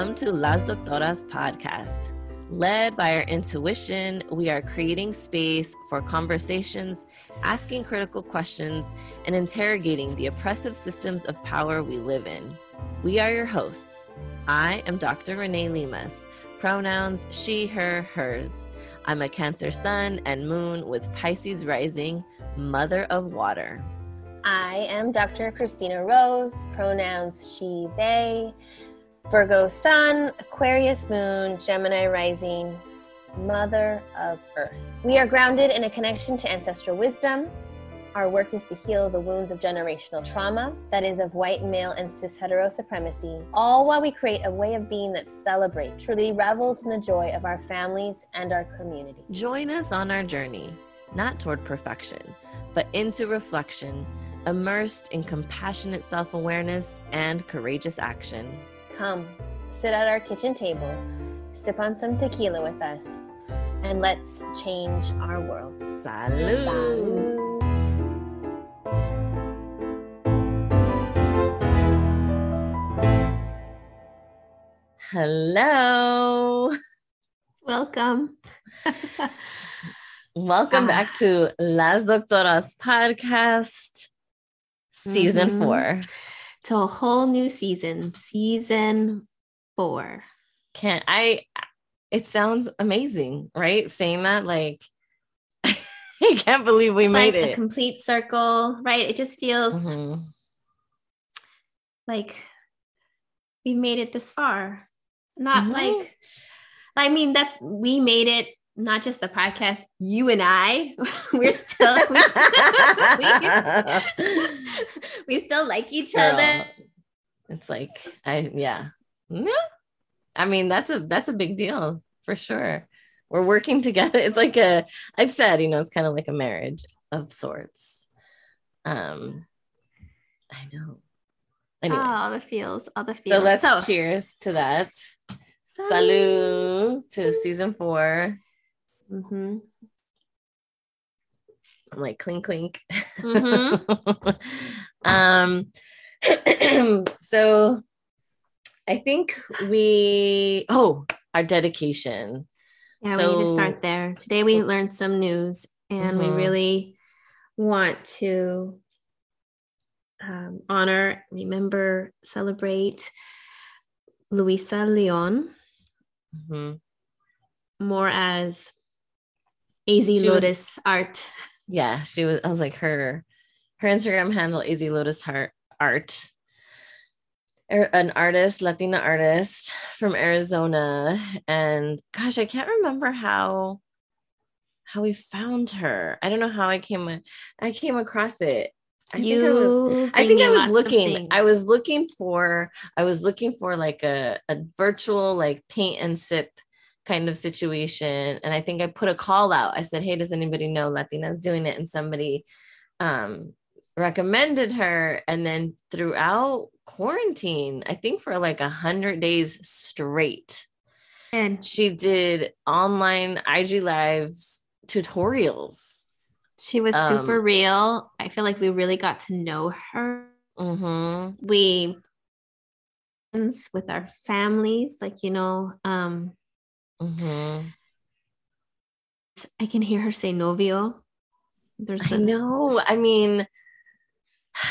Welcome to Las Doctoras podcast. Led by our intuition, we are creating space for conversations, asking critical questions, and interrogating the oppressive systems of power we live in. We are your hosts. I am Dr. Renee Limas, pronouns she, her, hers. I'm a Cancer sun and moon with Pisces rising, mother of water. I am Dr. Christina Rose, pronouns she, they, Virgo sun, Aquarius moon, Gemini rising, mother of earth. We are grounded in a connection to ancestral wisdom. Our work is to heal the wounds of generational trauma, that is, of white male and cis hetero supremacy, all while we create a way of being that celebrates, truly revels in the joy of our families and our community. Join us on our journey, not toward perfection, but into reflection, immersed in compassionate self awareness and courageous action. Come, sit at our kitchen table, sip on some tequila with us, and let's change our world. Salud. Salud. Hello. Welcome. Welcome Ah. back to Las Doctoras podcast, season Mhm. four. To a whole new season, season four. Can't I? It sounds amazing, right? Saying that, like, I can't believe we It's made like a it. complete circle, right? It just feels Mhm. like we made it this far. Not Mhm. like, I mean, that's we made it. Not just the podcast, you and I. We're still, we still, we, we still like each Girl, other. It's like I yeah. Yeah. I mean, that's a that's a big deal for sure. We're working together. It's like a I've said, you know, it's kind of like a marriage of sorts. Um I know. Anyway, Oh, all the feels, all the feels. so let's cheers to that. Salud to season four. Hmm I'm like clink clink. Mhm. um so I think we oh our dedication. Yeah, we need to start there. Today we learned some news and we Mhm. really want to um, honor, remember, celebrate Luisa Leon Mhm. more as AZ She was- Lotus art. Yeah, she was I was like her her Instagram handle Easy Lotus Heart Art. Er- An artist, Latina artist from Arizona. And gosh, I can't remember how how we found her. I don't know how I came I came across it. I think I was You I think I was looking. I was looking for. I was looking for like a a virtual like paint and sip kind of situation, and I think I put a call out. I said, "Hey, does anybody know Latinas doing it?" And somebody um, recommended her. And then throughout quarantine, I think for like a hundred days straight, and she did online IG lives tutorials. she was um, super real. I feel like we really got to know her. hmm we with our families like you know um hmm i can hear her say novio there's I know. I mean,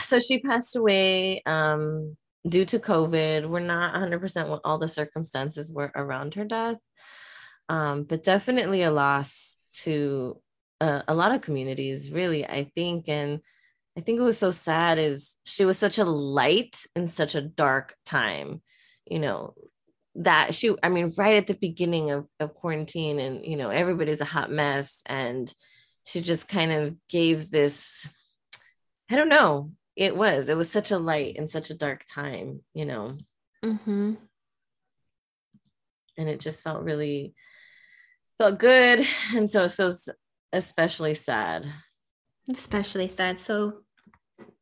so she passed away um, due to COVID. We're not 100% what all the circumstances were around her death, um, but definitely a loss to uh, a lot of communities, really, I think. And I think it was so sad is she was such a light in such a dark time, you know, that she, I mean, right at the beginning of, of quarantine and, you know, everybody's a hot mess and she just kind of gave this i don't know it was it was such a light in such a dark time you know? Mm-hmm. and it just felt really felt good. And so it feels especially sad. Especially sad. So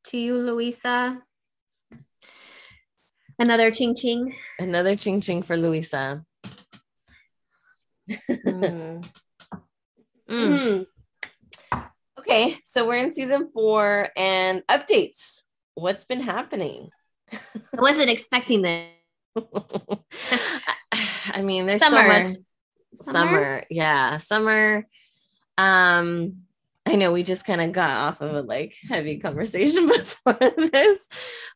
to you luisa another ching ching another ching ching for luisa Mm. Mm. Okay so we're in season four and updates what's been happening i wasn't expecting this I mean, there's Summer. so much summer. Yeah, summer. Um, I know we just kind of got off of a like heavy conversation before this,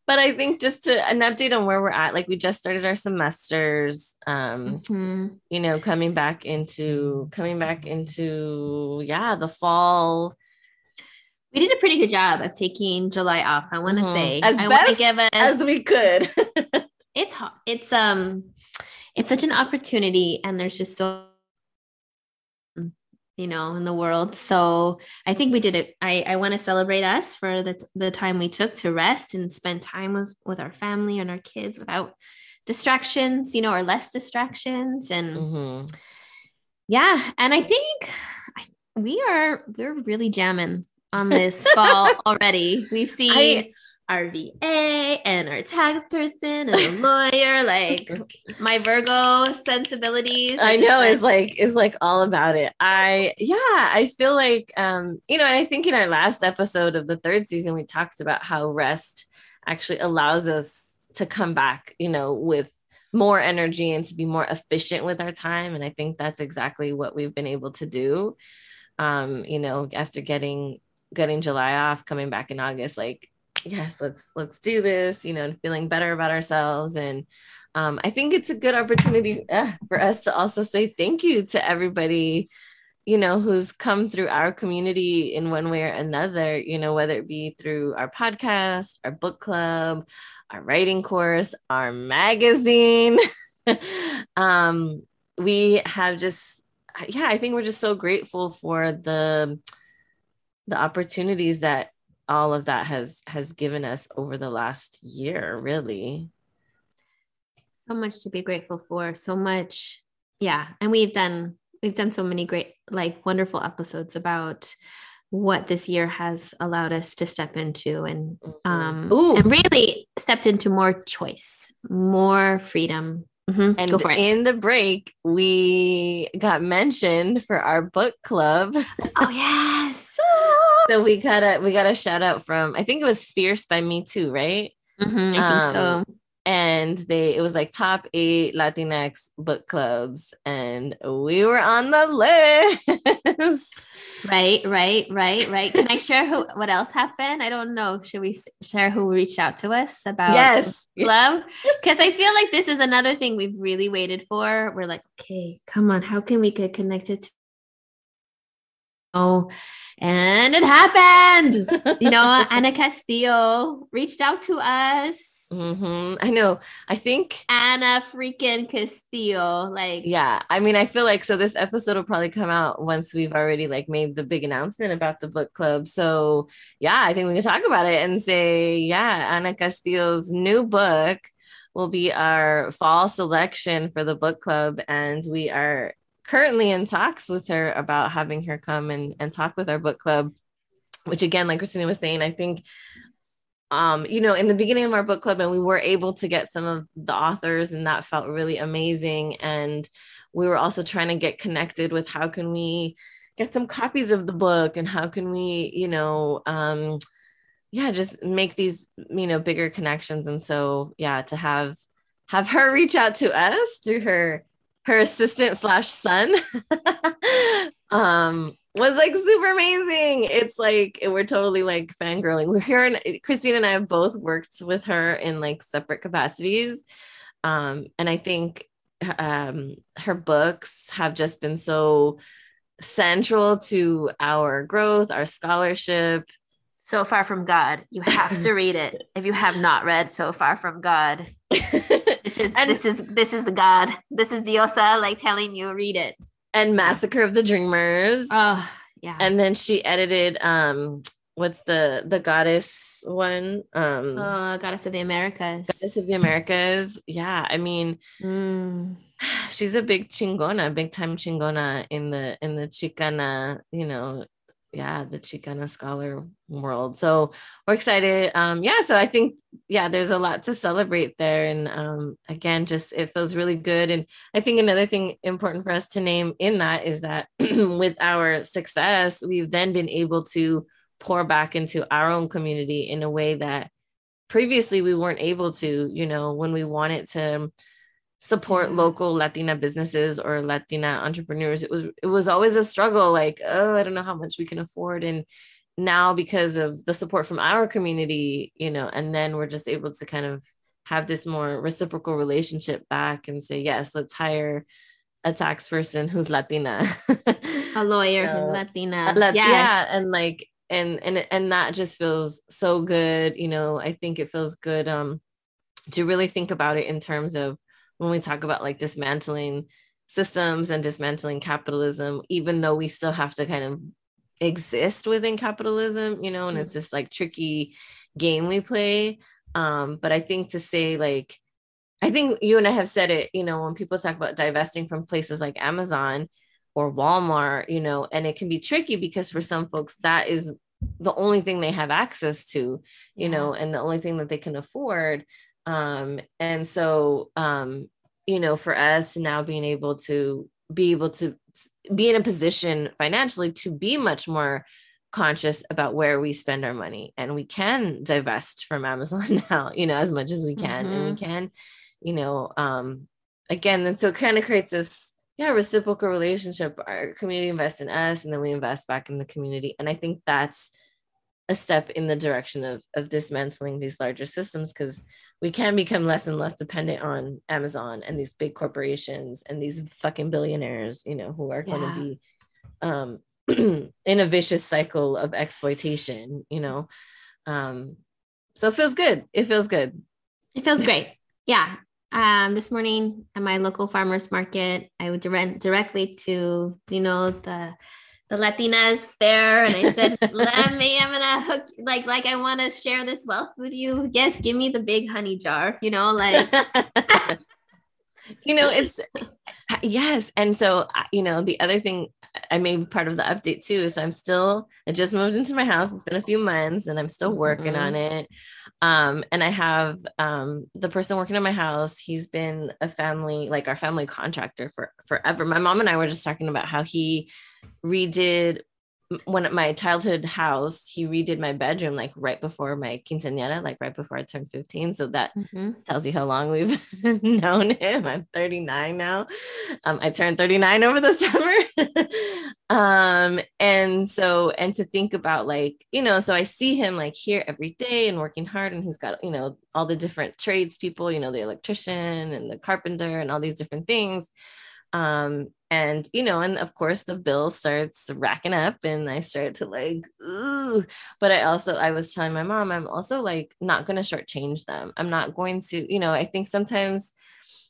but I think just to an update on where we're at, like we just started our semesters. Um, Mhm. you know, coming back into coming back into yeah, the fall. We did a pretty good job of taking July off. I want to Mhm. say, as I best give us. as we could. it's it's um, it's such an opportunity, and there's just so, you know, in the world. So I think we did it. I I want to celebrate us for the t- the time we took to rest and spend time with with our family and our kids without distractions, you know, or less distractions, and Mhm. yeah, and I think I- we are we're really jamming on this fall already. We've seen I- our VA and our tax person and a lawyer. Like my Virgo sensibilities. I know is like is like all about it. I yeah, I feel like um, you know, and I think in our last episode of the third season, we talked about how rest actually allows us to come back, you know, with more energy and to be more efficient with our time. And I think that's exactly what we've been able to do. Um, you know, after getting getting July off, coming back in August, like, yes, let's let's do this, you know, and feeling better about ourselves and um, I think it's a good opportunity uh, for us to also say thank you to everybody, you know, who's come through our community in one way or another, you know, whether it be through our podcast, our book club, our writing course, our magazine. um, we have just, yeah, I think we're just so grateful for the the opportunities that all of that has has given us over the last year, really. so much to be grateful for. So much, yeah. And we've done we've done so many great, like wonderful episodes about what this year has allowed us to step into and um Ooh. and really stepped into more choice, more freedom. Mhm. And Go for it. in the break, we got mentioned for our book club. oh yes. So we got a we got a shout out from I think it was Fierce by mitú, right? Mhm, I think Um, so. And they it was like top eight Latinx book clubs, and we were on the list. Right, right, right, right. Can I share who what else happened? I don't know. Should we share who reached out to us about yes. love? Because I feel like this is another thing we've really waited for. We're like, okay, come on, how can we get connected Oh, and it happened. You know, Ana Castillo reached out to us. Mhm. I know. I think Ana freaking Castillo. Like, yeah i mean i feel like so this episode will probably come out once we've already like made the big announcement about the book club so yeah i think we can talk about it and say yeah Ana castillo's new book will be our fall selection for the book club and we are currently in talks with her about having her come and, and talk with our book club which again like christina was saying i think um, you know, in the beginning of our book club, and we were able to get some of the authors, and that felt really amazing. And we were also trying to get connected with how can we get some copies of the book, and how can we, you know, um, yeah, just make these, you know, bigger connections. And so, yeah, to have have her reach out to us through her her assistant slash son um was like super amazing. It's like we're totally like fangirling. We're here and Christine and I have both worked with her in like separate capacities. Um, and I think um her books have just been so central to our growth, our scholarship. so far from God. You have to read it. If you have not read So Far from God, is And- this is this is the God. This is Diosa like telling you read it. and Massacre of the Dreamers. Oh yeah. and then she edited um what's the the goddess one? Um oh, Goddess of the Americas. Goddess of the Americas. Yeah, I mean, Mm. she's a big chingona, big time chingona in the in the Chicana, you know, yeah, the Chicana scholar world. So we're excited. Um, yeah, so I think yeah, there's a lot to celebrate there. And um again, just it feels really good. And I think another thing important for us to name in that is that with our success, we've then been able to pour back into our own community in a way that previously we weren't able to you know when we wanted to support local latina businesses or latina entrepreneurs it was it was always a struggle like oh i don't know how much we can afford and now because of the support from our community you know and then we're just able to kind of have this more reciprocal relationship back and say yes let's hire a tax person who's latina A lawyer who's Uh, Latina. Lat- yes. yeah and like and and and that just feels so good you know i think it feels good um to really think about it in terms of when we talk about like dismantling systems and dismantling capitalism even though we still have to kind of exist within capitalism you know and it's this like tricky game we play um but i think to say like i think you and i have said it you know when people talk about divesting from places like amazon or walmart you know and it can be tricky because for some folks that is the only thing they have access to you know and the only thing that they can afford um and so um you know for us now being able to be able to be in a position financially to be much more conscious about where we spend our money. And we can divest from amazon now you know as much as we can. And we can you know um again and so it kind of creates this yeah reciprocal relationship. Our community invests in us and then we invest back in the community. And i think that's a step in the direction of of dismantling these larger systems because we can become less and less dependent on Amazon and these big corporations and these fucking billionaires, you know, who are going to be um in a vicious cycle of exploitation, you know. Um so it feels good. It feels good. It feels great. Yeah. Um, this morning at my local farmers market, I would direct directly to, you know, the the Latinas there. And I said, let me, I'm gonna hook like like I want to share this wealth with you. Yes, give me the big honey jar, you know, like you know, it's yes. And so, you know, the other thing I made part of the update too is I'm still, I just moved into my house. It's been a few months and I'm still working Mhm. on it. Um, and I have um, the person working in my house, he's been a family, like our family contractor for forever. My mom and I were just talking about how he redid when at my childhood house, he redid my bedroom like right before my quinceañera, like right before I turned 15. So that Mhm. tells you how long we've known him. I'm 39 now. Um, I turned 39 over the summer. um, and so, and to think about like, you know, so I see him like here every day and working hard, and he's got, you know, all the different trades people, you know, the electrician and the carpenter and all these different things. Um, and you know, and of course the bill starts racking up, and I start to like, ooh, but I also I was telling my mom I'm also like not going to shortchange them. I'm not going to, you know, I think sometimes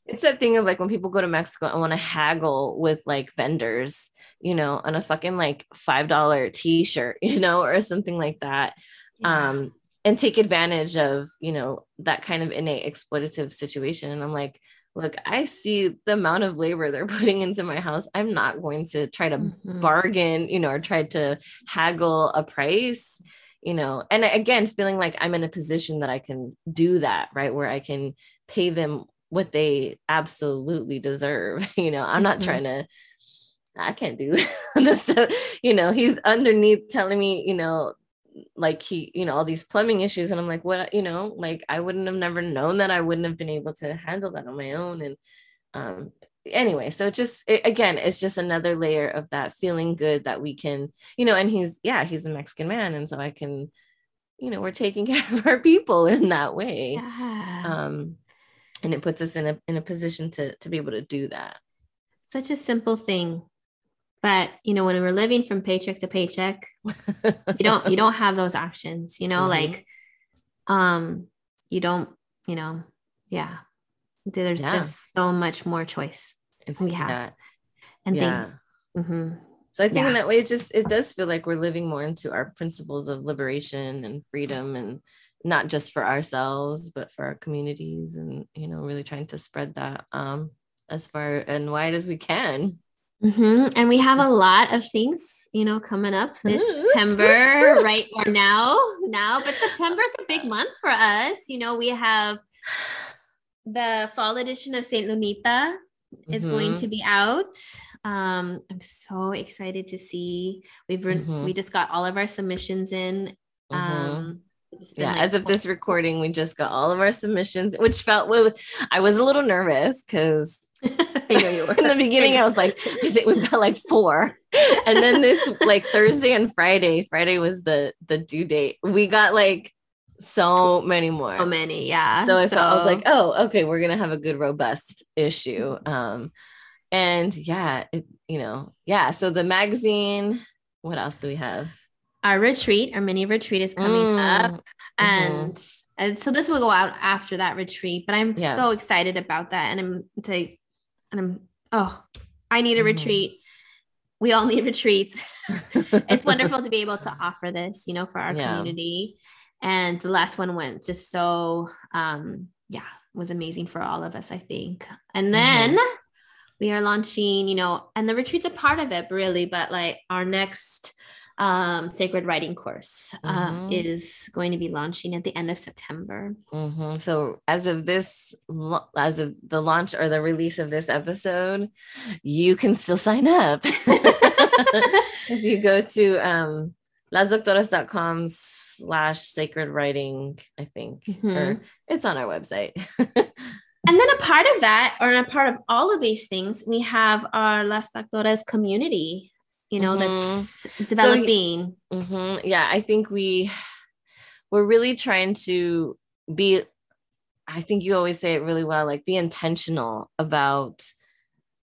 it's that thing of like when people go to Mexico and want to haggle with like vendors, you know, on a fucking like five dollar t-shirt, you know, or something like that. Yeah. Um, and take advantage of, you know, that kind of innate exploitative situation. And I'm like, look, I see the amount of labor they're putting into my house. I'm not going to try to Mhm. bargain, you know, or try to haggle a price, you know. And again, feeling like I'm in a position that I can do that, right? Where I can pay them what they absolutely deserve. You know, I'm not Mhm. trying to, I can't do this stuff. You know, he's underneath telling me, you know, like he, you know, all these plumbing issues. And I'm like, what, you know, like I wouldn't have never known that I wouldn't have been able to handle that on my own. And um anyway so it just it, again it's just another layer of that feeling good that we can you know and he's yeah he's a mexican man and so i can you know we're taking care of our people in that way Yeah. um and it puts us in a in a position to to be able to do that Such a simple thing. But you know, when we're living from paycheck to paycheck, you don't you don't have those options, you know, Mhm. like um you don't, you know, yeah. There's Yeah. just so much more choice it's We have yeah, and yeah. thing. hmm so i think Yeah. in that way it just it does feel like we're living more into our principles of liberation and freedom and not just for ourselves but for our communities and you know really trying to spread that um as far and wide as we can hmm And we have a lot of things, you know, coming up this September, right? Or now, now, but September is a big month for us. You know, we have the fall edition of Saint Lunita is going Mhm. to be out. Um, I'm so excited to see. We've re- Mhm. we just got all of our submissions in. Mhm. Um, yeah, like, as of this recording, we just got all of our submissions, which felt well, I was a little nervous because I know you were. in the beginning, I was like, I think we've got like four. And then this like Thursday and Friday, Friday was the the due date. We got like so many more. So many, yeah. So I so, felt I was like, oh, okay, we're gonna have a good robust issue. Um and yeah, it, you know, yeah. So the magazine, what else do we have? Our retreat, our mini retreat is coming mm. up. Mm-hmm. And mm-hmm. and so this will go out after that retreat, but I'm yeah. so excited about that. And I'm to and I'm oh, I need a mm-hmm. retreat. We all need retreats. it's wonderful to be able to offer this, you know, for our yeah. community. And the last one went just so um yeah, was amazing for all of us, I think. And mm-hmm. then mm-hmm. we are launching, you know, and the retreat's a part of it really, but like our next um, sacred writing course uh, mm-hmm. is going to be launching at the end of September. Mm-hmm. So, as of this, as of the launch or the release of this episode, you can still sign up. if you go to um, lasdoctoras.com slash sacred writing, I think, mm-hmm. or it's on our website. and then a part of that, or a part of all of these things, we have our Las Doctoras community you know mm-hmm. that's developing so, mm-hmm. yeah i think we we're really trying to be i think you always say it really well like be intentional about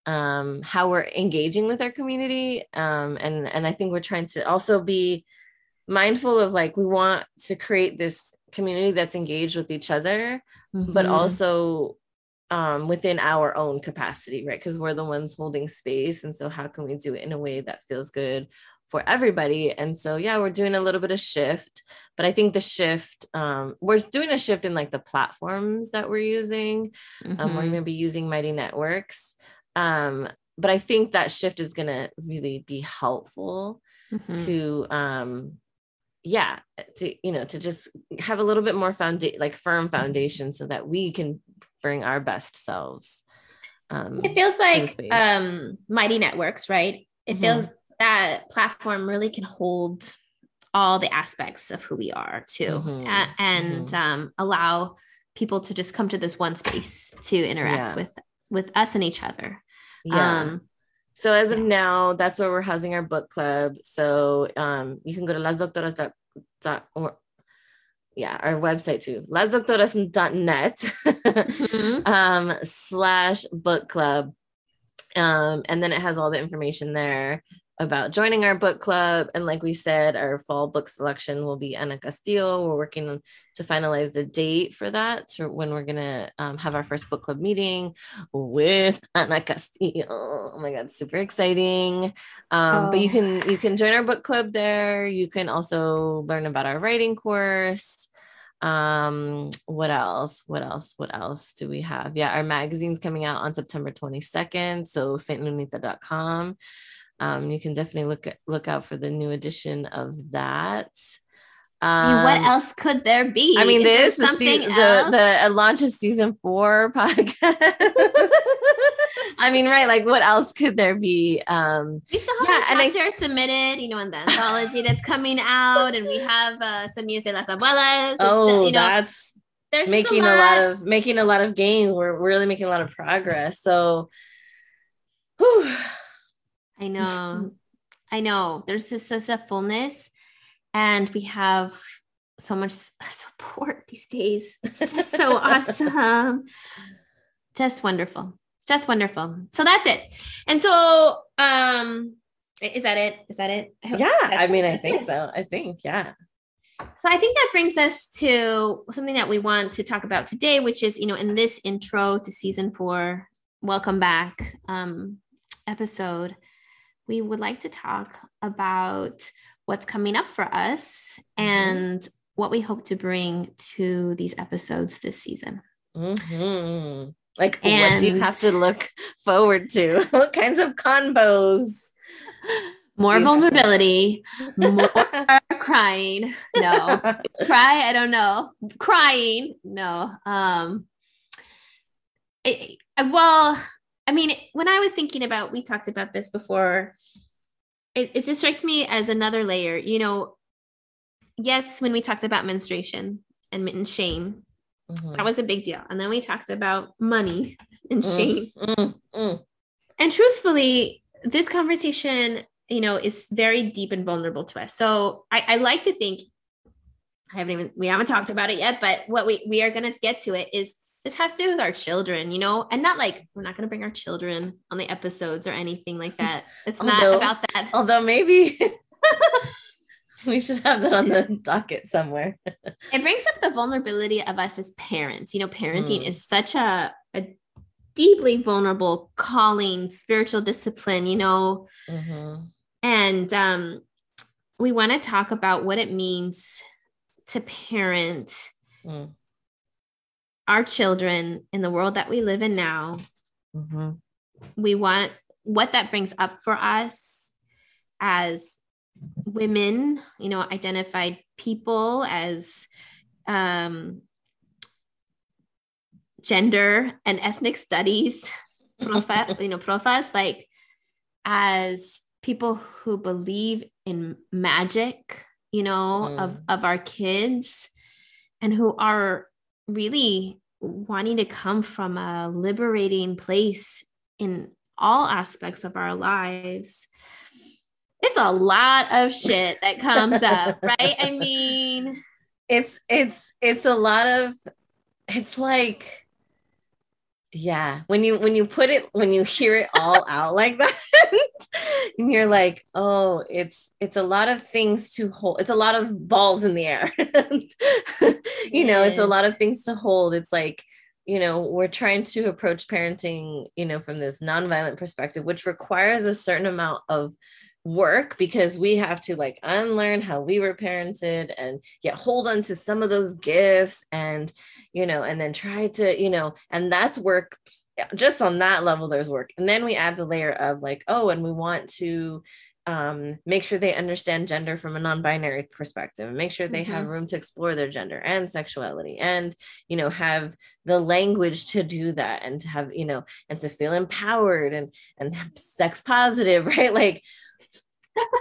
um how we're engaging with our community um and and i think we're trying to also be mindful of like we want to create this community that's engaged with each other mm-hmm. but also um, within our own capacity, right? Because we're the ones holding space. And so, how can we do it in a way that feels good for everybody? And so, yeah, we're doing a little bit of shift, but I think the shift, um, we're doing a shift in like the platforms that we're using. Mm-hmm. Um, we're going to be using Mighty Networks. Um, but I think that shift is going to really be helpful mm-hmm. to, um, yeah to you know to just have a little bit more foundation like firm foundation so that we can bring our best selves. Um, it feels like um, Mighty Networks, right? It mm-hmm. feels that platform really can hold all the aspects of who we are too, mm-hmm. a- and mm-hmm. um, allow people to just come to this one space to interact yeah. with with us and each other. Yeah. Um, so as of now, that's where we're housing our book club. So um, you can go to lasdoctoras.org yeah, our website too, lasdoctoras.net mm-hmm. um, slash book club. Um, and then it has all the information there about joining our book club. And like we said, our fall book selection will be Ana Castillo. We're working to finalize the date for that to when we're going to um, have our first book club meeting with Ana Castillo. Oh my God, super exciting. Um, oh. But you oh. can, you can join our book club there. You can also learn about our writing course um what else what else what else do we have yeah our magazine's coming out on september 22nd so stlunita.com um you can definitely look at, look out for the new edition of that um, I mean, what um, else could there be? I mean, this Is this something the, else? the the launch of season four podcast. I mean, right? Like, what else could there be? Um, we still have yeah, a chapter I, submitted, you know, in the anthology that's coming out, and we have uh, Semillas de las Abuelas. Oh, you know, that's there's making a lot. a lot. of making a lot of gains. We're really making a lot of progress. So, whew. I know, I know. There's just such a fullness and we have so much support these days. It's just so awesome. Just wonderful. Just wonderful. So that's it. And so um is that it? Is that it? I yeah, I mean, I think it. so. I think, yeah. So I think that brings us to something that we want to talk about today, which is, you know, in this intro to season four, welcome back um, episode, we would like to talk about what's coming up for us mm-hmm. and what we hope to bring to these episodes this season. Mm-hmm. Like, and, what do you have to look forward to? What kinds of combos? More vulnerability, more crying. No, cry. I don't know. Crying. No. Um. Well, I mean, when I was thinking about, we talked about this before it, it just strikes me as another layer you know yes, when we talked about menstruation and, and shame, Mhm. that was a big deal. And then we talked about money and Mm, shame. mm, mm. And truthfully, this conversation, you know, is very deep and vulnerable to us. So I, I like to think I haven't even we haven't talked about it yet, but what we we are gonna get to it is this has to do with our children, you know, and not like we're not gonna bring our children on the episodes or anything like that. It's not about that. Although maybe we should have that on the docket somewhere. it brings up the vulnerability of us as parents. You know, parenting Mm. is such a, a deeply vulnerable calling, spiritual discipline, you know, Mhm. and um, we want to talk about what it means to parent Mm. Our children in the world that we live in now. Mhm. We want what that brings up for us as women, you know, identified people, as um, gender and ethnic studies profa- you know profas like as people who believe in magic you know of Mm. of our kids and who are really wanting to come from a liberating place in all aspects of our lives. It's a lot of shit that comes up right? I mean It's it's it's a lot of it's like yeah when you when you put it when you hear it all out like that and you're like oh it's it's a lot of things to hold it's a lot of balls in the air. You know it's a lot of things to hold. It's like you know we're trying to approach parenting you know from this nonviolent perspective which requires a certain amount of work because we have to like unlearn how we were parented and yet hold on to some of those gifts and you know and then try to you know and that's work just on that level there's work. And then we add the layer of like oh and we want to um, make sure they understand gender from a non-binary perspective and make sure they have room to explore their gender and sexuality and you know have the language to do that and to have you know and to feel empowered and and sex positive right? Like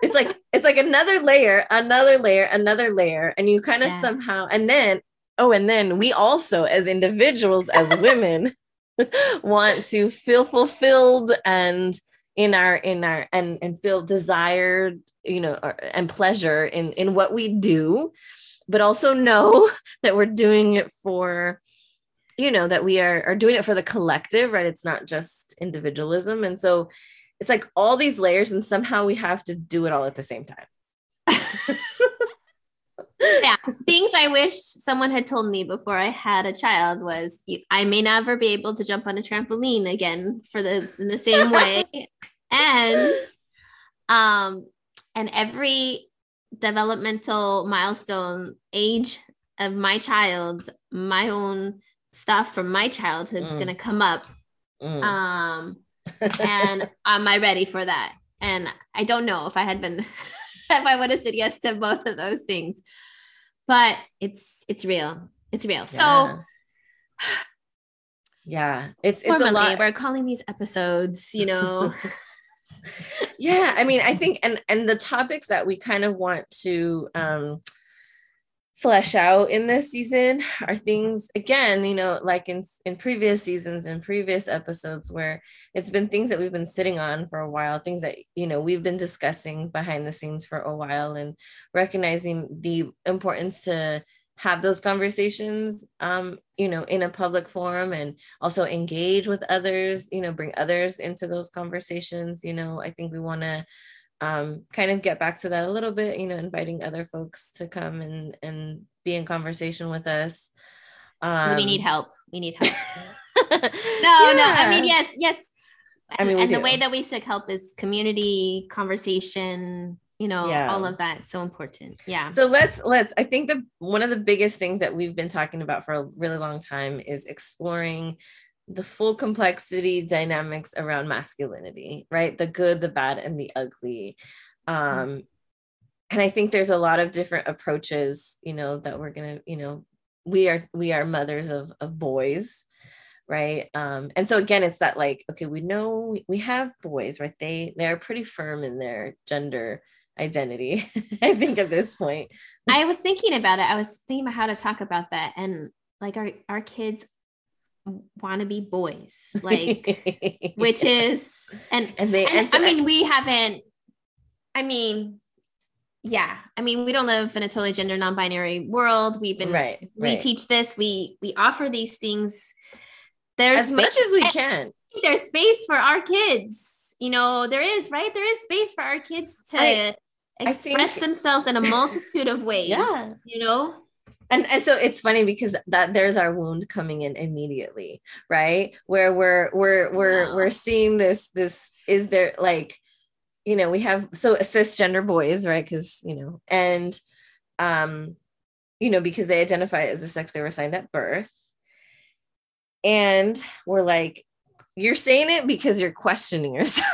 it's like it's like another layer another layer another layer and you kind of Yeah. somehow and then oh and then we also as individuals as women want to feel fulfilled and in our in our and and feel desired you know or, and pleasure in in what we do but also know that we're doing it for you know that we are are doing it for the collective right it's not just individualism and so it's like all these layers and somehow we have to do it all at the same time yeah things i wish someone had told me before i had a child was i may never be able to jump on a trampoline again for the in the same way and um and every developmental milestone age of my child my own stuff from my childhood is Mm. going to come up Mm. um and am i ready for that. And i don't know if i had been if i would have said yes to both of those things but it's it's real. It's real. So Yeah. yeah. It's it's a lot. we're calling these episodes you know. Yeah i mean i think and and the topics that we kind of want to um flesh out in this season are things again you know like in in previous seasons and previous episodes where it's been things that we've been sitting on for a while things that you know we've been discussing behind the scenes for a while and recognizing the importance to have those conversations um you know in a public forum and also engage with others you know bring others into those conversations. You know i think we want to um kind of get back to that a little bit you know inviting other folks to come and and be in conversation with us. um we need help. We need help. No no no i mean yes yes. I mean, and the way that we seek help is community conversation you know Yeah. all of that so important. Yeah. So let's let's I think the one of the biggest things that we've been talking about for a really long time is exploring the full complexity dynamics around masculinity, right? The good, the bad and the ugly. Um and I think there's a lot of different approaches, you know, that we're to, you know, we are we are mothers of of boys right? Um and so again it's that like okay we know we have boys right? They they are pretty firm in their gender identity i think at this point. I was thinking about it. I was thinking about how to talk about that. And like our our kids want to be boys like which is and and they and, and so- i mean we haven't i mean yeah i mean we don't live in a totally gender non-binary world. We've been right we right. teach this we we offer these things. There's as much as we can. there's space for our kids you know there is right? There is space for our kids to I- I express think- themselves in a multitude of ways Yeah. you know and and so it's funny because that there's our wound coming in immediately right? Where we're we're we're Wow. we're seeing this this is there like you know we have so cisgender boys right? Because you know and um you know because they identify as the sex they were assigned at birth. And we're like you're saying it because you're questioning yourself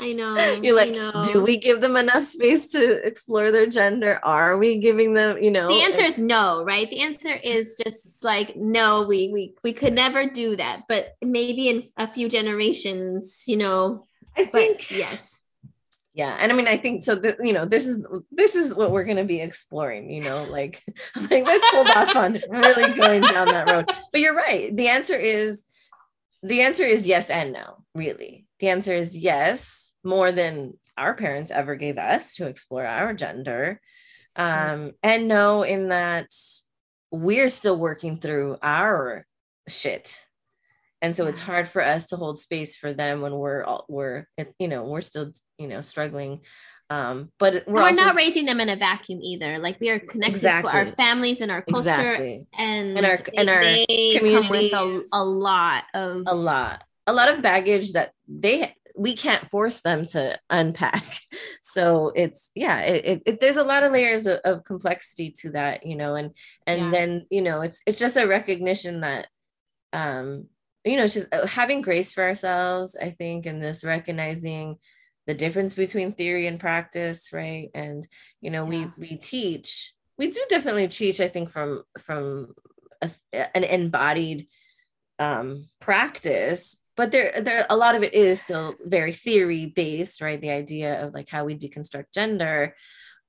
i know you're like know. do we give them enough space to explore their gender? Are we giving them you know the answer is no right? The answer is just like no we we we could never do that but maybe in a few generations you know i think yes. Yeah and i mean i think so that you know this is this is what we're going to be exploring you know like like let's hold off on really going down that road. But you're right the answer is the answer is yes and no really. The answer is yes more than our parents ever gave us to explore our gender. Um and know in that we're still working through our shit. And so it's hard for us to hold space for them when we're all we're you know we're still you know struggling. Um but we're, we're, also, not raising them in a vacuum either. Like we are connected to our families and our culture exactly. and And our- they, and our they come with a, a lot of a lot. A lot of baggage that they we can't force them to unpack so it's yeah it, it, it- there's a lot of layers of, of complexity to that you know and and Yeah. then you know it's it's just a recognition that um you know it's just uh, having grace for ourselves i think and this recognizing the difference between theory and practice right and you know Yeah. we we teach we do definitely teach i think from from a, an embodied um practice but there there a lot of it is still very theory based right? The idea of like how we deconstruct gender.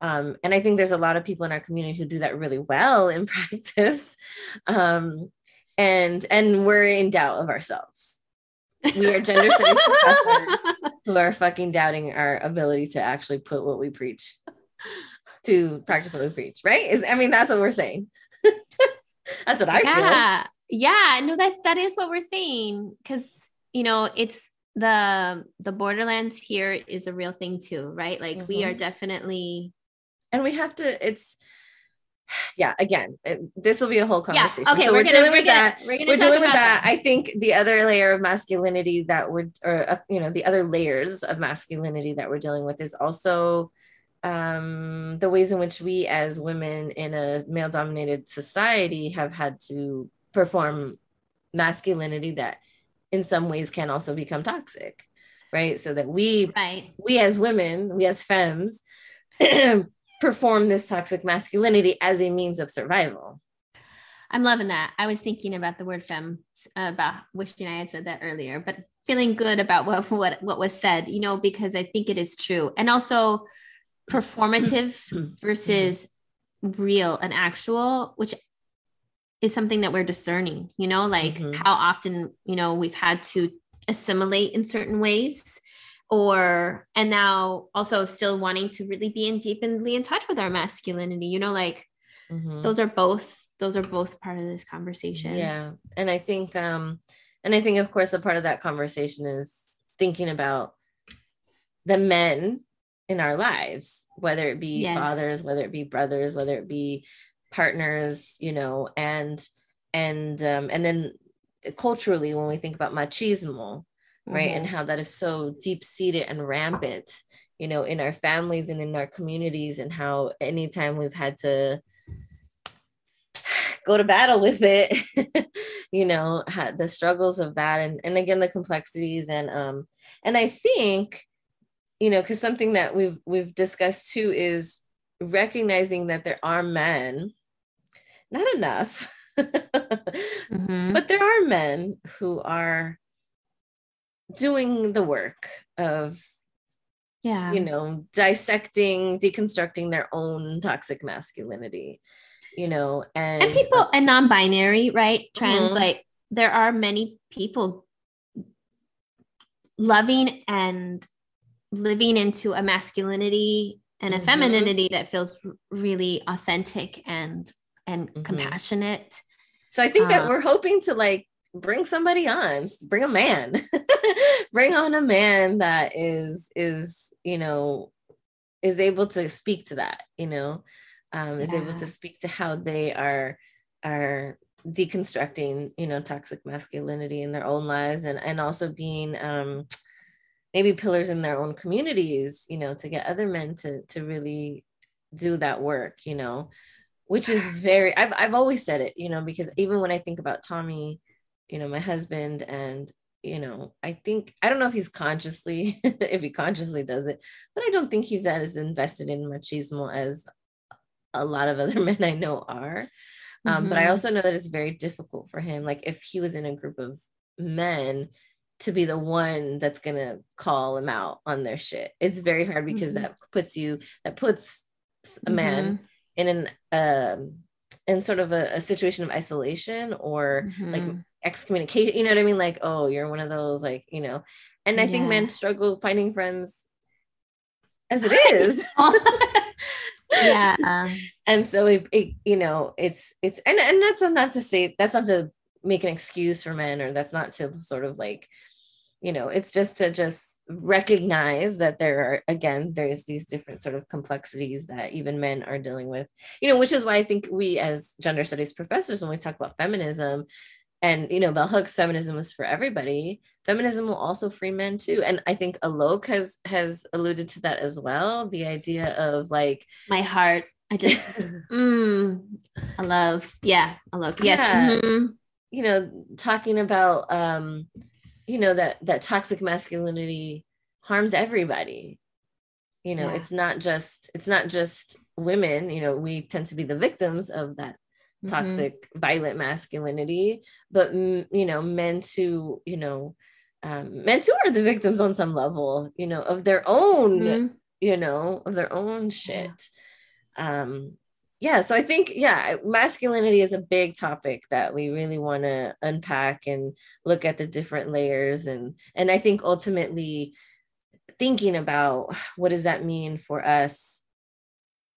Um, and i think there's a lot of people in our community who do that really well in practice. Um, and and we're in doubt of ourselves. We are gender studies professors who are fucking doubting our ability to actually put what we preach to practice what we preach right? Is i mean that's what we're saying. That's what i feel. Yeah. Yeah. No that's that is what we're saying. Because you know it's the the borderlands here is a real thing too right like we are Mhm. definitely and we have to it's yeah again this will be a whole yeah conversation okay so we're, we're, gonna dealing we're with gonna that we're gonna we're talk dealing with about that. I think the other layer of masculinity that we're, or uh, you know, the other layers of masculinity that we're dealing with is also um, the ways in which we, as women in a male-dominated society, have had to perform masculinity that, in some ways, can also become toxic, right? So that we, right we as women, we as femmes, perform this toxic masculinity as a means of survival. i'm loving that i was thinking about the word femme about wishing i had said that earlier but feeling good about what what what was said you know because i think it is true and also performative versus real and actual which is something that we're discerning you know like Mhm. how often you know we've had to assimilate in certain ways or and now also still wanting to really be in deeply in touch with our masculinity you know like Mhm. those are both those are both part of this conversation Yeah. And I think um and I think of course a part of that conversation is thinking about the men in our lives, whether it be Yes. fathers, whether it be brothers, whether it be partners, you know, and and um and then culturally when we think about machismo, right and Mhm. how that is so deep seated and rampant you know in our families and in our communities and how anytime we've had to go to battle with it you know the struggles of that and and again the complexities and um and i think you know because something that we've we've discussed too is recognizing that there are men not enough Mhm. but there are men who are doing the work of yeah you know dissecting deconstructing their own toxic masculinity you know and, and people and non-binary right trans Mhm. like there are many people loving and living into a masculinity and a Mhm. femininity that feels really authentic and and Mhm. compassionate. So i think that uh, we're hoping to like bring somebody on bring a man bring on a man that is is you know is able to speak to that you know um is able to speak to how they are are deconstructing you know toxic masculinity in their own lives and and also being um maybe pillars in their own communities you know to get other men to to really do that work you know which is very I've, I've always said it you know because even when i think about tommy you know my husband and you know i think i don't know if he's consciously if he consciously does it but i don't think he's as invested in machismo as a lot of other men i know are um, but i Mhm. also know that it's very difficult for him like if he was in a group of men to be the one that's gonna call him out on their shit it's very hard because Mhm. that puts you that puts a man Mhm. In an um in sort of a, a situation of isolation or like Mhm. excommunication you know what i mean? Like oh you're one of those like you know. And i think men struggle finding friends as it is. Yeah. And so it, it you know it's it's and and that's not to say that's not to make an excuse for men or that's not to sort of like you know it's just to just recognize that there are again there's these different sort of complexities that even men are dealing with you know which is why i think we as gender studies professors when we talk about feminism and you know bell hooks feminism is for everybody feminism will also free men too and i think alok has has alluded to that as well the idea of like my heart i just mm, i love yeah i love yes Yeah. mhm. you know talking about um you know that that toxic masculinity harms everybody you know Yeah. it's not just it's not just women you know we tend to be the victims of that Mhm. toxic violent masculinity but you know men too you know um, men too are the victims on some level you know of their own Mhm. you know of their own shit um yeah so i think yeah masculinity is a big topic that we really want to unpack and look at the different layers and and i think ultimately thinking about what does that mean for us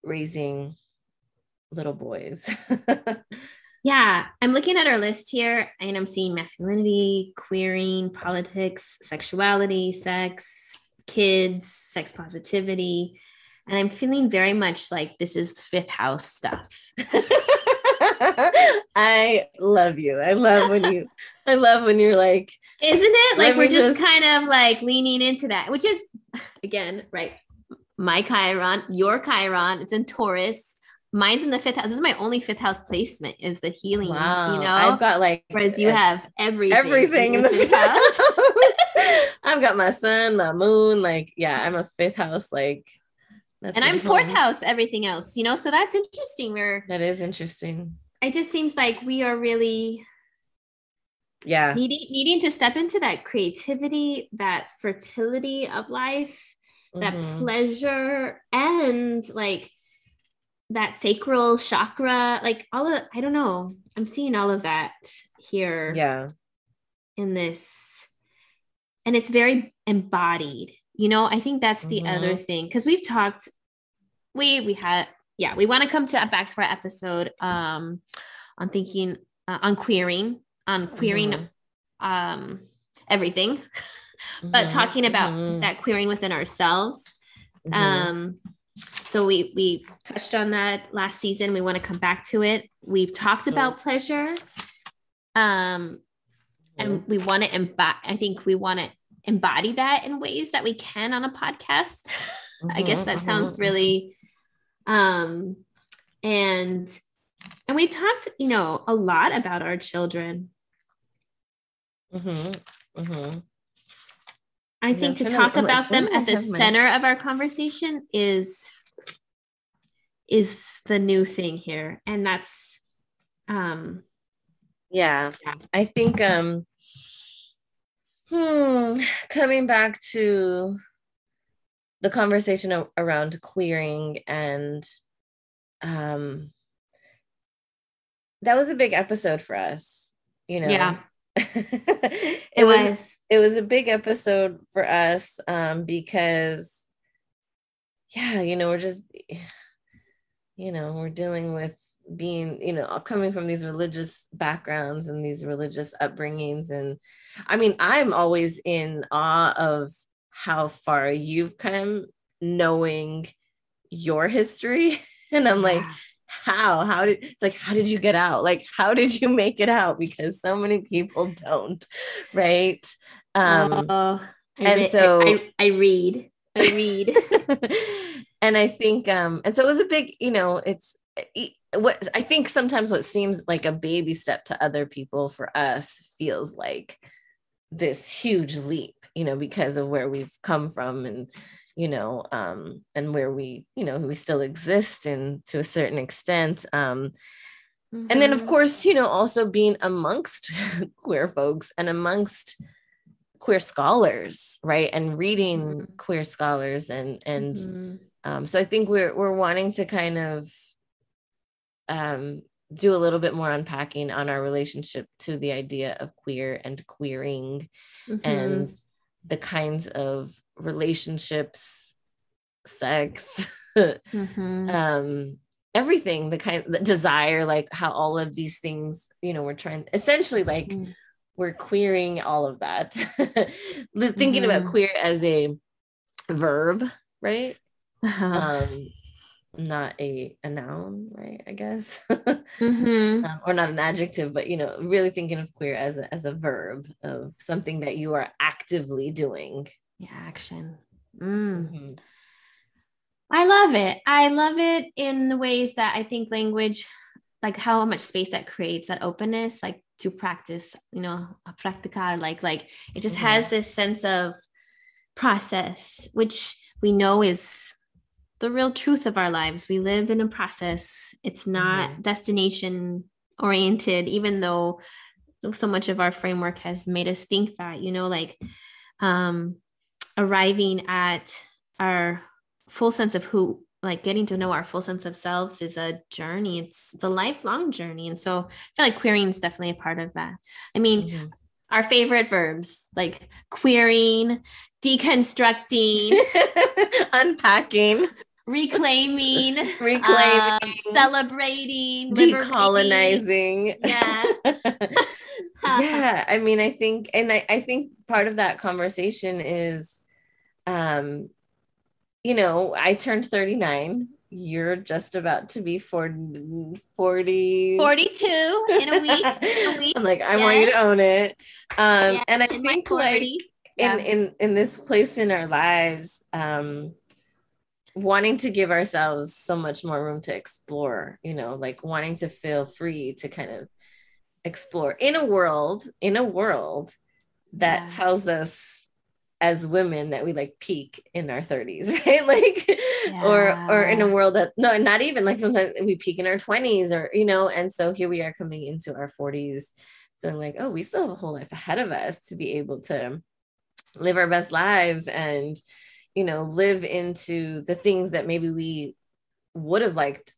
raising little boys Yeah, I'm looking at our list here and I'm seeing masculinity, queering, politics, sexuality, sex, kids, sex positivity. And I'm feeling very much like this is fifth house stuff. i love you i love when you i love when you're like Isn't it? Like we're just, just- kind of like leaning into that, which is again, right. My Chiron, your Chiron, it's in Taurus. Mine's in the fifth house. This is my only fifth house placement is the healing, wow you know. i've got like Whereas you have everything. everything in the fifth house. I've got my sun, my moon, like yeah, I'm a fifth house, like that's and I'm fourth house, everything else, you know. So that's interesting. Where That is interesting. it just seems like we are really Yeah. needing needing to step into that creativity, that fertility of life, that Mhm. pleasure, and like that sacral chakra, like all of I don't know. I'm seeing all of that here Yeah. in this and it's very embodied you know i think that's the Mhm. other thing because we've talked we we had yeah we want to come to back to our episode um on thinking uh, on queering on queering Mhm. um everything but Mhm. talking about Mhm. that queering within ourselves Mhm. um so we we touched on that last season we want to come back to it we've talked about pleasure um and we want to embody i think we want to embody that in ways that we can on a podcast i guess that sounds really um and and we've talked you know a lot about our children Mhm. Mhm. i Yeah, think to I'm to- talk like, about them where do I at the my- center of our conversation is is the new thing here and that's um Yeah. Yeah. I think um hmm coming back to the conversation around queering and um that was a big episode for us you know? Yeah. It, it was, was. it was a big episode for us um because yeah you know we're just you know we're dealing with being you know coming from these religious backgrounds and these religious upbringings. And i mean i'm always in awe of how far you've come knowing your history. And i'm like how? How did it's like how did you get out? Like how did you make it out? Because so many people don't right? Um uh, and re- so I, I, I read. I read. And i think um and so it was a big you know it's what i think sometimes what seems like a baby step to other people for us feels like this huge leap you know because of where we've come from and you know um and where we you know we still exist and to a certain extent um mm-hmm. and then of mm-hmm. course you know also being amongst queer folks and amongst queer scholars right and reading mm-hmm. queer scholars and and mm-hmm. um so i think we're we're wanting to kind of um do a little bit more unpacking on our relationship to the idea of queer and queering and mm-hmm. the kinds of relationships sex mm-hmm. um everything the kind the desire like how all of these things you know we're trying essentially like mm-hmm. we're queering all of that thinking mm-hmm. about queer as a verb right uh-huh. um not a, a noun right i guess mm-hmm. um, or not an adjective but you know really thinking of queer as a, as a verb of something that you are actively doing yeah, action. Mm. Mm-hmm. I love it. I love it in the ways that I think language, like how much space that creates, that openness, like to practice, you know, a practicar, like like it just mm-hmm. has this sense of process, which we know is the real truth of our lives. We live in a process. It's not mm-hmm. destination oriented, even though so much of our framework has made us think that, you know, like um arriving at our full sense of who like getting to know our full sense of selves is a journey it's the lifelong journey and so i feel like queering is definitely a part of that i mean mm-hmm. our favorite verbs like queering deconstructing unpacking reclaiming reclaiming. uh, celebrating decolonizing. yeah yeah i mean i think and I, I think part of that conversation is um you know i turned 39 you're just about to be 40 40 42 in a week, a week. i'm like i yes. want you to own it. Um and i think like yeah. in in in this place in our lives um wanting to give ourselves so much more room to explore you know like wanting to feel free to kind of explore in a world in a world that yeah. tells us as women that we like peak in our 30s right like yeah. or or in a world that no not even like sometimes we peak in our 20s or you know and so here we are coming into our 40s feeling like oh we still have a whole life ahead of us to be able to live our best lives and you know live into the things that maybe we would have liked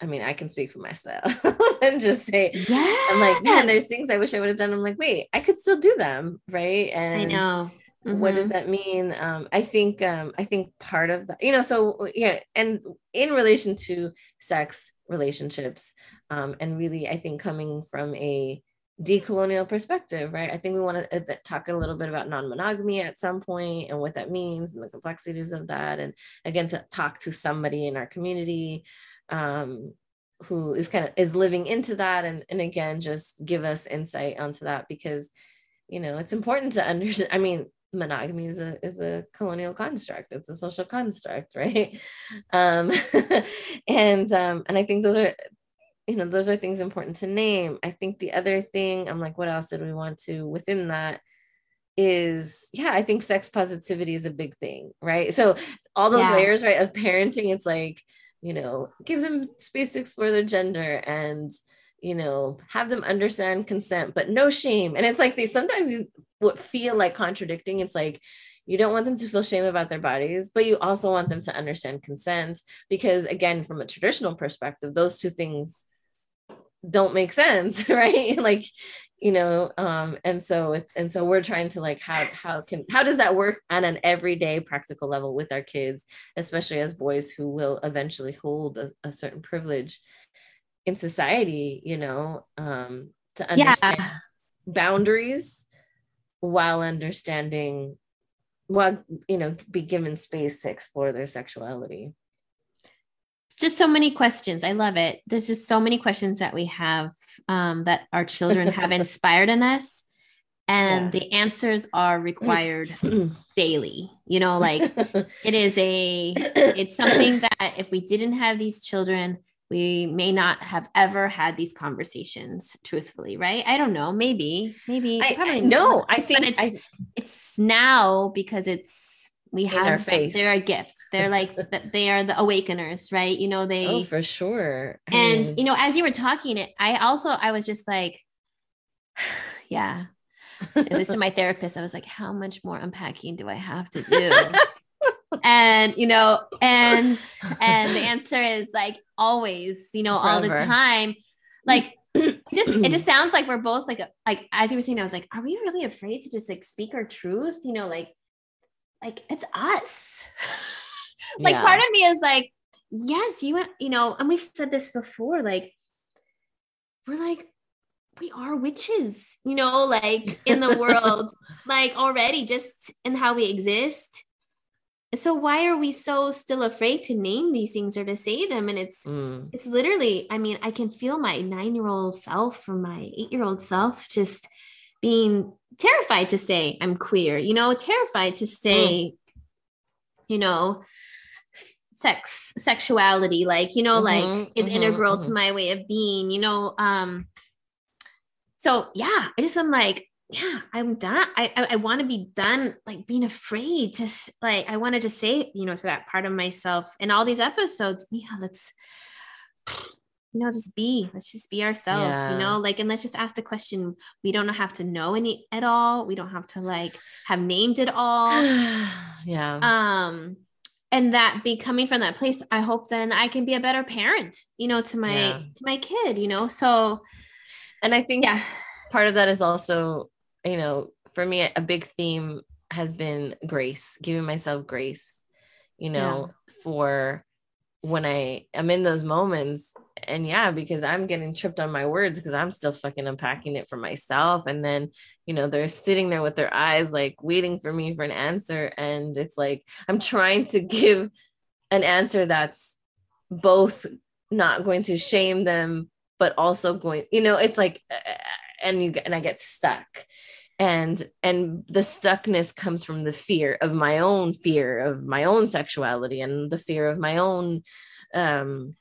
I mean, I can speak for myself and just say, yeah. I'm like, man, there's things I wish I would have done. I'm like, wait, I could still do them. Right. And I know. Mm-hmm. What does mm-hmm. that mean? Um, I think um, I think part of that, you know, so yeah, and in relation to sex relationships, um, and really, I think coming from a decolonial perspective, right? I think we want to talk a little bit about non-monogamy at some point and what that means and the complexities of that, and again to talk to somebody in our community um, who is kind of is living into that, and and again just give us insight onto that because you know it's important to understand. I mean, monogamy is a is a colonial construct it's a social construct right um and um and i think those are you know those are things important to name. I think the other thing i'm like what else did we want to within that is yeah i think sex positivity is a big thing right? So all those yeah. layers right of parenting it's like you know give them space to explore their gender and you know have them understand consent but no shame. And it's like they sometimes what feel like contradicting it's like you don't want them to feel shame about their bodies, but you also want them to understand consent because, again, from a traditional perspective, those two things don't make sense, right? like, you know, um, and so it's and so we're trying to like how how can how does that work on an everyday practical level with our kids, especially as boys who will eventually hold a, a certain privilege in society, you know, um, to understand yeah. boundaries while understanding well you know be given space to explore their sexuality just so many questions. I love it. There's just so many questions that we have um, that our children have inspired in us and yeah. the answers are required daily. You know like it is a it's something that if we didn't have these children we may not have ever had these conversations truthfully right? I don't know. Maybe. Maybe. I, probably I, no i think it's, I, it's now because it's we have our faith there are gifts they're like they are the awakeners right? You know they oh for sure. I and mean, you know as you were talking it i also i was just like yeah. So this is my therapist. I was like how much more unpacking do i have to do? And you know and and the answer is like always you know Forever. all the time. Like just it just sounds like we're both like like as you were saying i was like are we really afraid to just like speak our truth? You know like like it's us like yeah. part of me is like yes you you know and we've said this before like we're like we are witches you know like in the world like already just in how we exist so why are we so still afraid to name these things or to say them and it's mm. it's literally i mean i can feel my 9-year-old self or my 8-year-old self just being terrified to say i'm queer you know terrified to say mm. you know sex sexuality like you know mm-hmm, like is mm-hmm, integral mm-hmm. to my way of being you know um so yeah i just i'm like yeah, I'm done. I I, I want to be done like being afraid to like I wanted to say, you know, to that part of myself in all these episodes, yeah, let's you know, just be, let's just be ourselves, yeah. you know, like and let's just ask the question. We don't have to know any at all. We don't have to like have named it all. yeah. Um and that be coming from that place, I hope then I can be a better parent, you know, to my yeah. to my kid, you know. So and I think yeah part of that is also you know, for me, a big theme has been grace, giving myself grace, you know, yeah. for when I am in those moments. And yeah, because I'm getting tripped on my words because I'm still fucking unpacking it for myself. And then, you know, they're sitting there with their eyes like waiting for me for an answer. And it's like, I'm trying to give an answer that's both not going to shame them, but also going, you know, it's like, and you and I get stuck and and the stuckness comes from the fear of my own fear of my own sexuality and the fear of my own um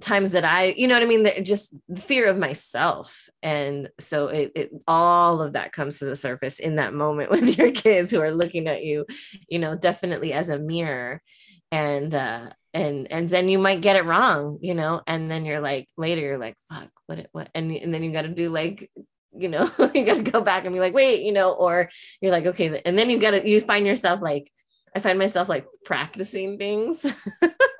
times that i you know what i mean? Just fear of myself. And so it, it all of that comes to the surface in that moment with your kids who are looking at you you know definitely as a mirror. And uh and and then you might get it wrong you know? And then you're like later you're like fuck what what? And, and then you got to do like you know, you got to go back and be like, wait, you know, or you're like, okay. And then you got to, you find yourself like, I find myself like practicing things.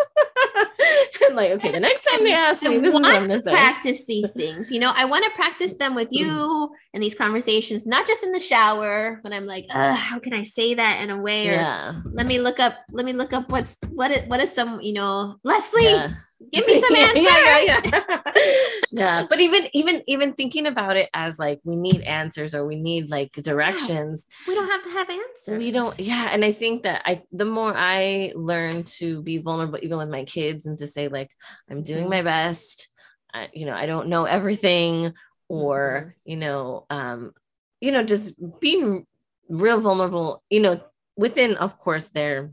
and like, okay, the next time they ask me, this is what I'm going to Practice these things. You know, I want to practice them with you in these conversations, not just in the shower when I'm like, how can I say that in a way? Or yeah. let me look up, let me look up what's, what is, what is some, you know, Leslie. Yeah give me some answers yeah, yeah, yeah. yeah but even even even thinking about it as like we need answers or we need like directions we don't have to have answers we don't yeah and i think that i the more i learn to be vulnerable even with my kids and to say like i'm doing mm-hmm. my best I, you know i don't know everything or mm-hmm. you know um you know just being real vulnerable you know within of course their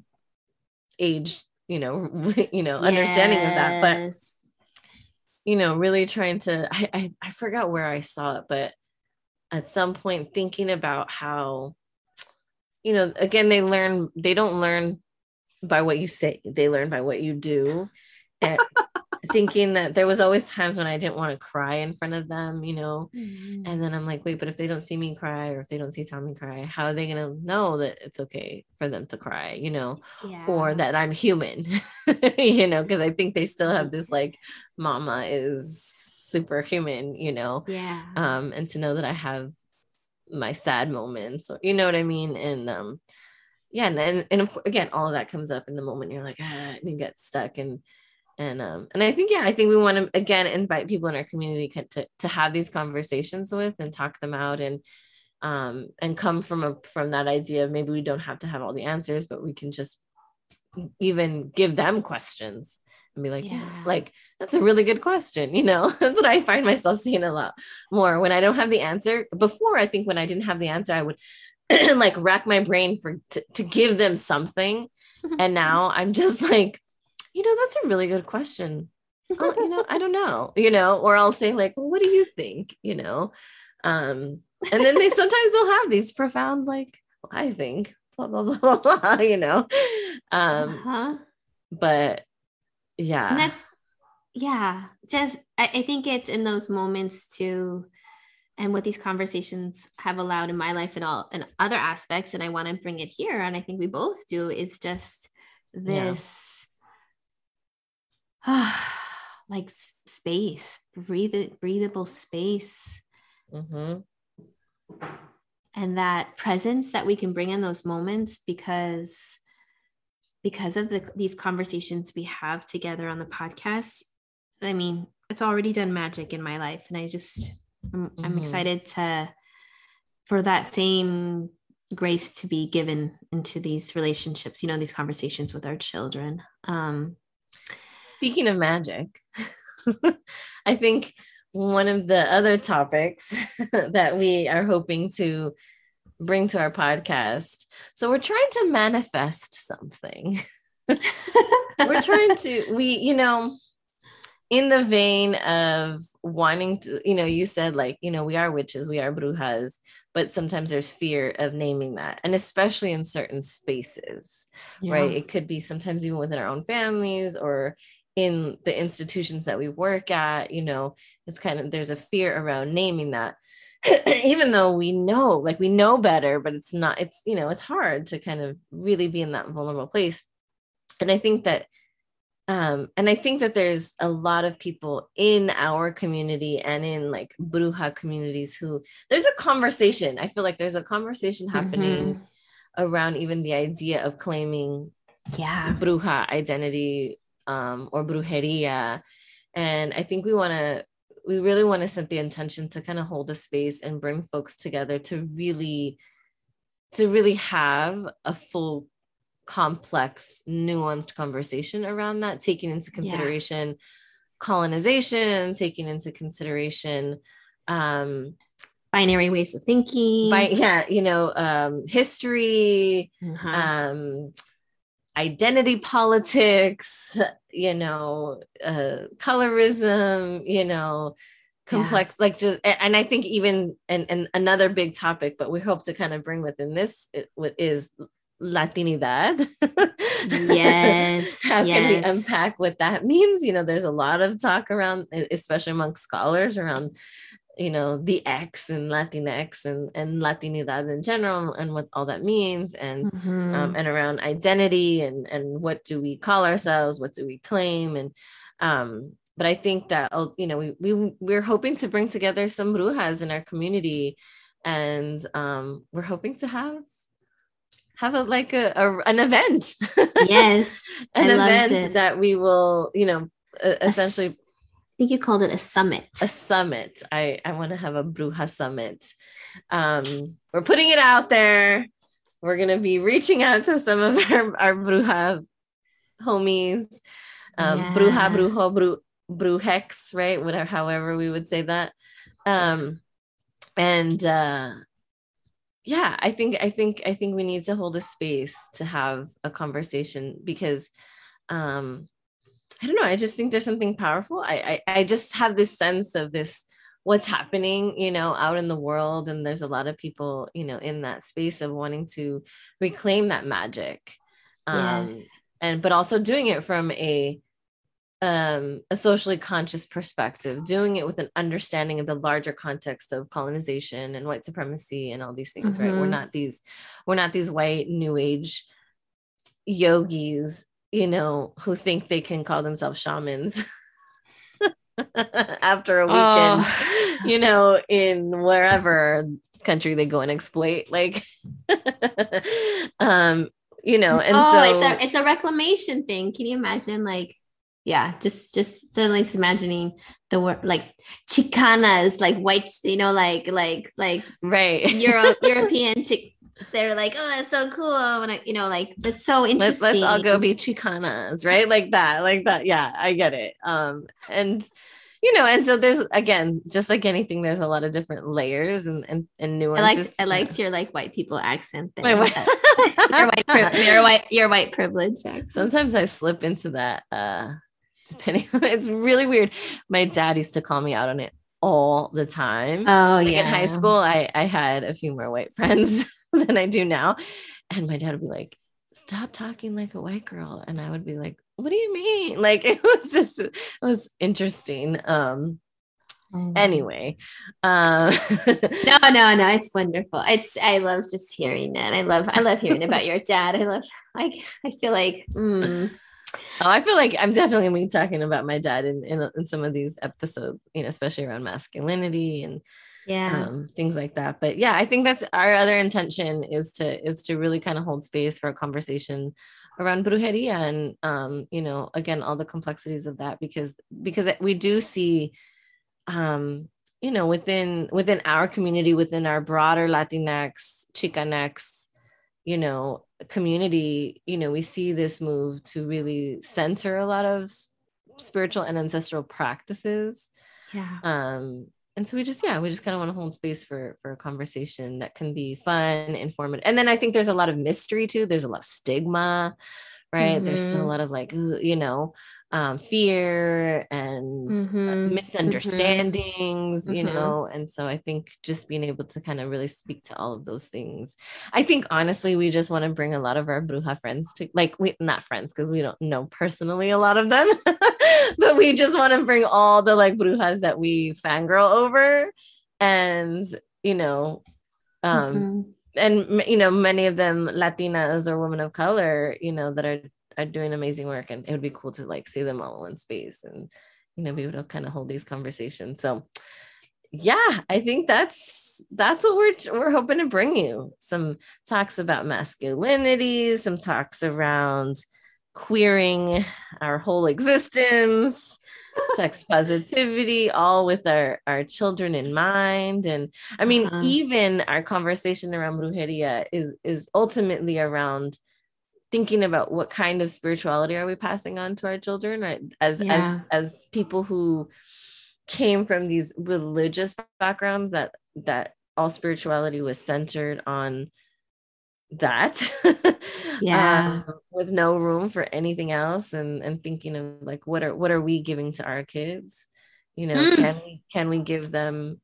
age you know you know yes. understanding of that but you know really trying to I, I i forgot where i saw it but at some point thinking about how you know again they learn they don't learn by what you say they learn by what you do and thinking that there was always times when I didn't want to cry in front of them, you know. Mhm. And then I'm like, wait, but if they don't see me cry or if they don't see Tommy cry, how are they gonna know that it's okay for them to cry, you know, yeah. or that I'm human, you know, because I think they still have this like mama is superhuman, you know. yeah. Um, and to know that I have my sad moments, or you know what I mean? And um yeah, and and, and of course, again, all of that comes up in the moment you're like, ah, and you get stuck and and um and i think yeah i think we want to again invite people in our community to to have these conversations with and talk them out and um and come from a from that idea of maybe we don't have to have all the answers but we can just even give them questions and be like yeah. Yeah. like that's a really good question you know that's what i find myself saying a lot more when i don't have the answer before i think when i didn't have the answer i would like rack my brain for to, to give them something and now i'm just like you know that's a really good question oh, you know i don't know you know or i'll say like well, what do you think you know um and then they sometimes they'll have these profound like well, i think blah blah blah blah blah you know um uh-huh. but yeah and that's yeah just I, I think it's in those moments too and what these conversations have allowed in my life and all and other aspects and i want to bring it here and i think we both do is just Yeah. like space breathe breathable space Mhm. and that presence that we can bring in those moments because because of the these conversations we have together on the podcast i mean it's already done magic in my life and i just i'm, I'm Mhm. excited to for that same grace to be given into these relationships you know these conversations with our children um Speaking of magic, I think one of the other topics that we are hoping to bring to our podcast. So we're trying to manifest something. we're trying to we you know in the vein of wanting to you know you said like you know we are witches we are brujas but sometimes there's fear of naming that and especially in certain spaces right it could be sometimes even within our own families or in the institutions that we work at you know it's kind of there's a fear around naming that. Even though we know like we know better but it's not it's you know it's hard to kind of really be in that vulnerable place. And i think that um and i think that there's a lot of people in our community and in like bruja communities who there's a conversation. I feel like there's a conversation happening Mhm. around even the idea of claiming yeah. Bruja identity um, or brujeria. And I think we want to, we really want to set the intention to kind of hold a space and bring folks together to really, to really have a full, complex, nuanced conversation around that, taking into consideration colonization, taking into consideration um binary ways of thinking by yeah you know um history Uh-huh. um identity politics you know uh colorism you know complex like just and i think even and, and another big topic but we hope to kind of bring within this is latinidad. Yes, how can we unpack what that means? You know there's a lot of talk around especially among scholars around you know the x and latinx and and latinidad in general and what all that means and Mhm. um, and around identity and and what do we call ourselves what do we claim and um but i think that oh, you know we, we we're hoping to bring together some brujas in our community and um we're hoping to have have a like a, a an event. Yes an I event that we will you know essentially i think you called it a summit a summit. I I want to have a Bruja summit. Um, we're putting it out there. We're gonna be reaching out to some of our our Bruja homies, um, Bruja, Brujo, Bru, Brujex, right? Whatever, however we would say that. Um, and uh, yeah, I think I think I think we need to hold a space to have a conversation because um I don't know. I just think there's something powerful. I, I I just have this sense of this what's happening, you know, out in the world, and there's a lot of people, you know, in that space of wanting to reclaim that magic, um, yes and but also doing it from a um, a socially conscious perspective, doing it with an understanding of the larger context of colonization and white supremacy and all these things, mm-hmm. right? We're mm-hmm. not these, we're not these white new age yogis, you know, who think they can call themselves shamans. after a weekend, oh. you know, in wherever country they go and exploit. Like, um, you know, and oh, so it's a it's a reclamation thing. Can you imagine like yeah, just just suddenly just imagining the word like Chicanas, like white, you know, like like like right Euro European chick. They're like, oh, it's so cool. When I, you know, like that's so interesting. Let's, let's all go be Chicanas, right? Like that, like that. Yeah, I get it. Um, and you know, and so there's again, just like anything, there's a lot of different layers and and, and nuances. I liked I liked your like white people accent there. Wait, your white pri- your white your white privilege accent. Sometimes I slip into that. Uh depending it's really weird. My dad used to call me out on it all the time. Oh like yeah. In high school, I I had a few more white friends than I do now. And my dad would be like, stop talking like a white girl. And I would be like, what do you mean? Like it was just it was interesting. Um oh. anyway um no no no it's wonderful it's i love just hearing it i love i love hearing about your dad i love like i feel like mm, Oh, I feel like I'm definitely gonna be talking about my dad in, in, in some of these episodes, you know, especially around masculinity and yeah, um, things like that. But yeah, I think that's our other intention is to is to really kind of hold space for a conversation around brujeria and um, you know, again, all the complexities of that because because we do see um, you know, within within our community, within our broader Latinx, Chicanx, you know community you know we see this move to really center a lot of spiritual and ancestral practices. Yeah. Um and so we just yeah we just kind of want to hold space for for a conversation that can be fun informative and then i think there's a lot of mystery too there's a lot of stigma right mm-hmm. there's still a mm-hmm. lot of like you know um, fear and mm-hmm. mm-hmm. misunderstandings, mm-hmm. you know. And so I think just being able to kind of really speak to all of those things. I think honestly, we just want to bring a lot of our bruja friends to like we not friends because we don't know personally a lot of them, but we just want to bring all the like brujas that we fangirl over and you know um mm-hmm. and you know many of them latinas or women of color you know that are are doing amazing work and it would be cool to like see them all in one space and you know be able to kind of hold these conversations so yeah i think that's that's what we're we're hoping to bring you some talks about masculinity some talks around queering our whole existence sex positivity all with our our children in mind and i mean uh-huh. even our conversation around brujeria is is ultimately around thinking about what kind of spirituality are we passing on to our children right as yeah. as as people who came from these religious backgrounds that that all spirituality was centered on that yeah um, with no room for anything else and and thinking of like what are what are we giving to our kids you know mm. can we can we give them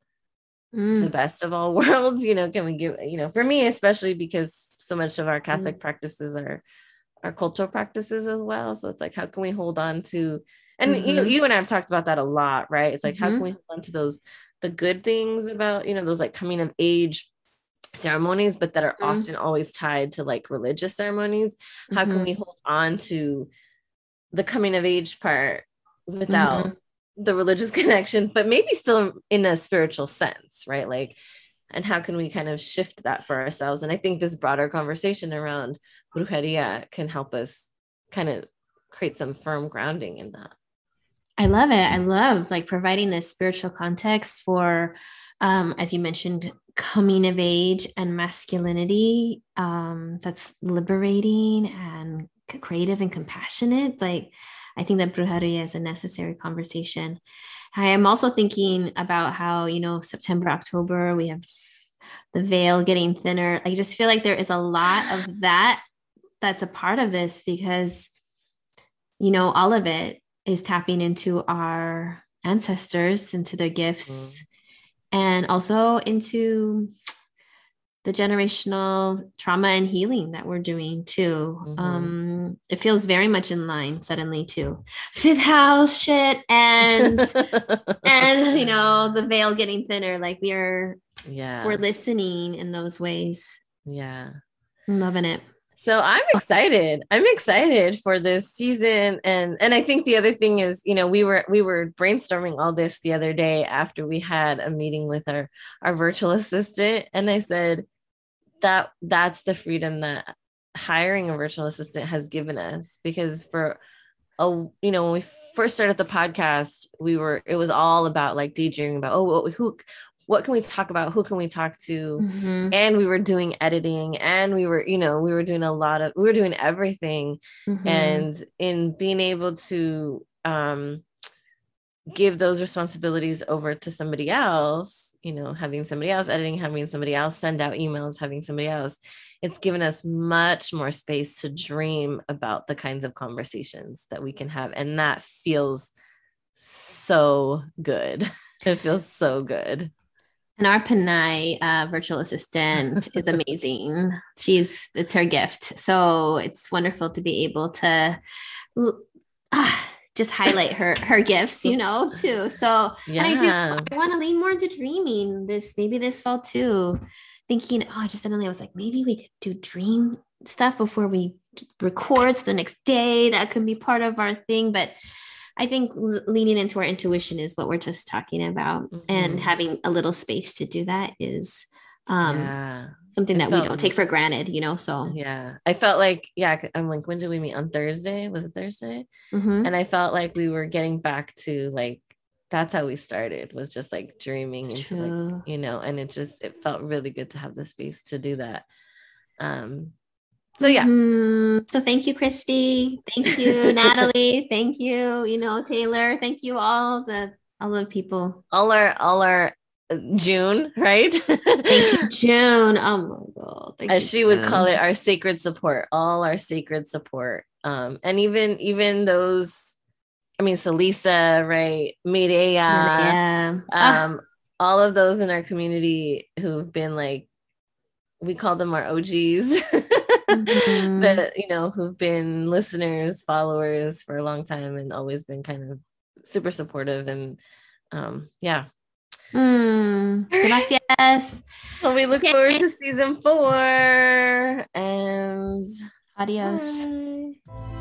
mm. the best of all worlds you know can we give you know for me especially because so much of our Catholic mm practices are our cultural practices as well. So it's like, how can we hold on to, and mm-hmm. you know, you and I have talked about that a lot, right? It's like, mm-hmm. how can mm-hmm. we hold on to those, the good things about, you know, those like coming of age ceremonies, but that are mm-hmm. often always tied to like religious ceremonies. How can mm-hmm. we hold on to the coming of age part without mm-hmm. the religious connection, but maybe still in a spiritual sense, right? Like, and how can we kind of shift that for ourselves and i think this broader conversation around brujeria can help us kind of create some firm grounding in that i love it i love like providing this spiritual context for um, as you mentioned coming of age and masculinity um, that's liberating and creative and compassionate like i think that brujeria is a necessary conversation I am also thinking about how, you know, September, October, we have the veil getting thinner. I just feel like there is a lot of that that's a part of this because, you know, all of it is tapping into our ancestors, into their gifts, mm. And also into the generational trauma and healing that we're doing too. Mm-hmm. Um, it feels very much in line suddenly too. Fifth house shit and and you know the veil getting thinner. Like we are, yeah, we're listening in those ways. Yeah, I'm loving it. So I'm excited. I'm excited for this season. And and I think the other thing is, you know, we were we were brainstorming all this the other day after we had a meeting with our our virtual assistant. And I said that that's the freedom that hiring a virtual assistant has given us because for a you know when we first started the podcast we were it was all about like daydreaming about oh who what can we talk about? Who can we talk to? Mm-hmm. and we were doing editing and we were you know we were doing a lot of we were doing everything. Mm-hmm. and in being able to um give those responsibilities over to somebody else you know having somebody else editing having somebody else send out emails having somebody else it's given us much more space to dream about the kinds of conversations that we can have. And that feels so good. It feels so good and our Panay uh, virtual assistant is amazing. She's it's her gift, so it's wonderful to be able to uh, just highlight her her gifts, you know, too. So yeah. I do. I want to lean more into dreaming this maybe this fall too. Thinking, oh, just suddenly I was like, maybe we could do dream stuff before we record. So the next day that could be part of our thing, but I think leaning into our intuition is what we're just talking about, mm-hmm. and having a little space to do that is um, yeah. something that felt, we don't take for granted, you know. So yeah, I felt like yeah, I'm like, when did we meet on Thursday? Was it Thursday? Mm-hmm. And I felt like we were getting back to like that's how we started was just like dreaming it's into true. like you know, and it just it felt really good to have the space to do that. Um, so yeah. Mm-hmm. So thank you, Christy. Thank you, Natalie. Thank you, you know, Taylor. Thank you all the all the people. All our all our uh, June, right? thank you, June. Oh my god. Thank As she June. would call it, our sacred support, all our sacred support. Um, and even even those, I mean, Salisa, right? Mireya, yeah. um, ah. all of those in our community who've been like, we call them our OGs. mm-hmm. that you know who've been listeners followers for a long time and always been kind of super supportive and um yeah mm, gracias well we look okay. forward to season four and adios bye.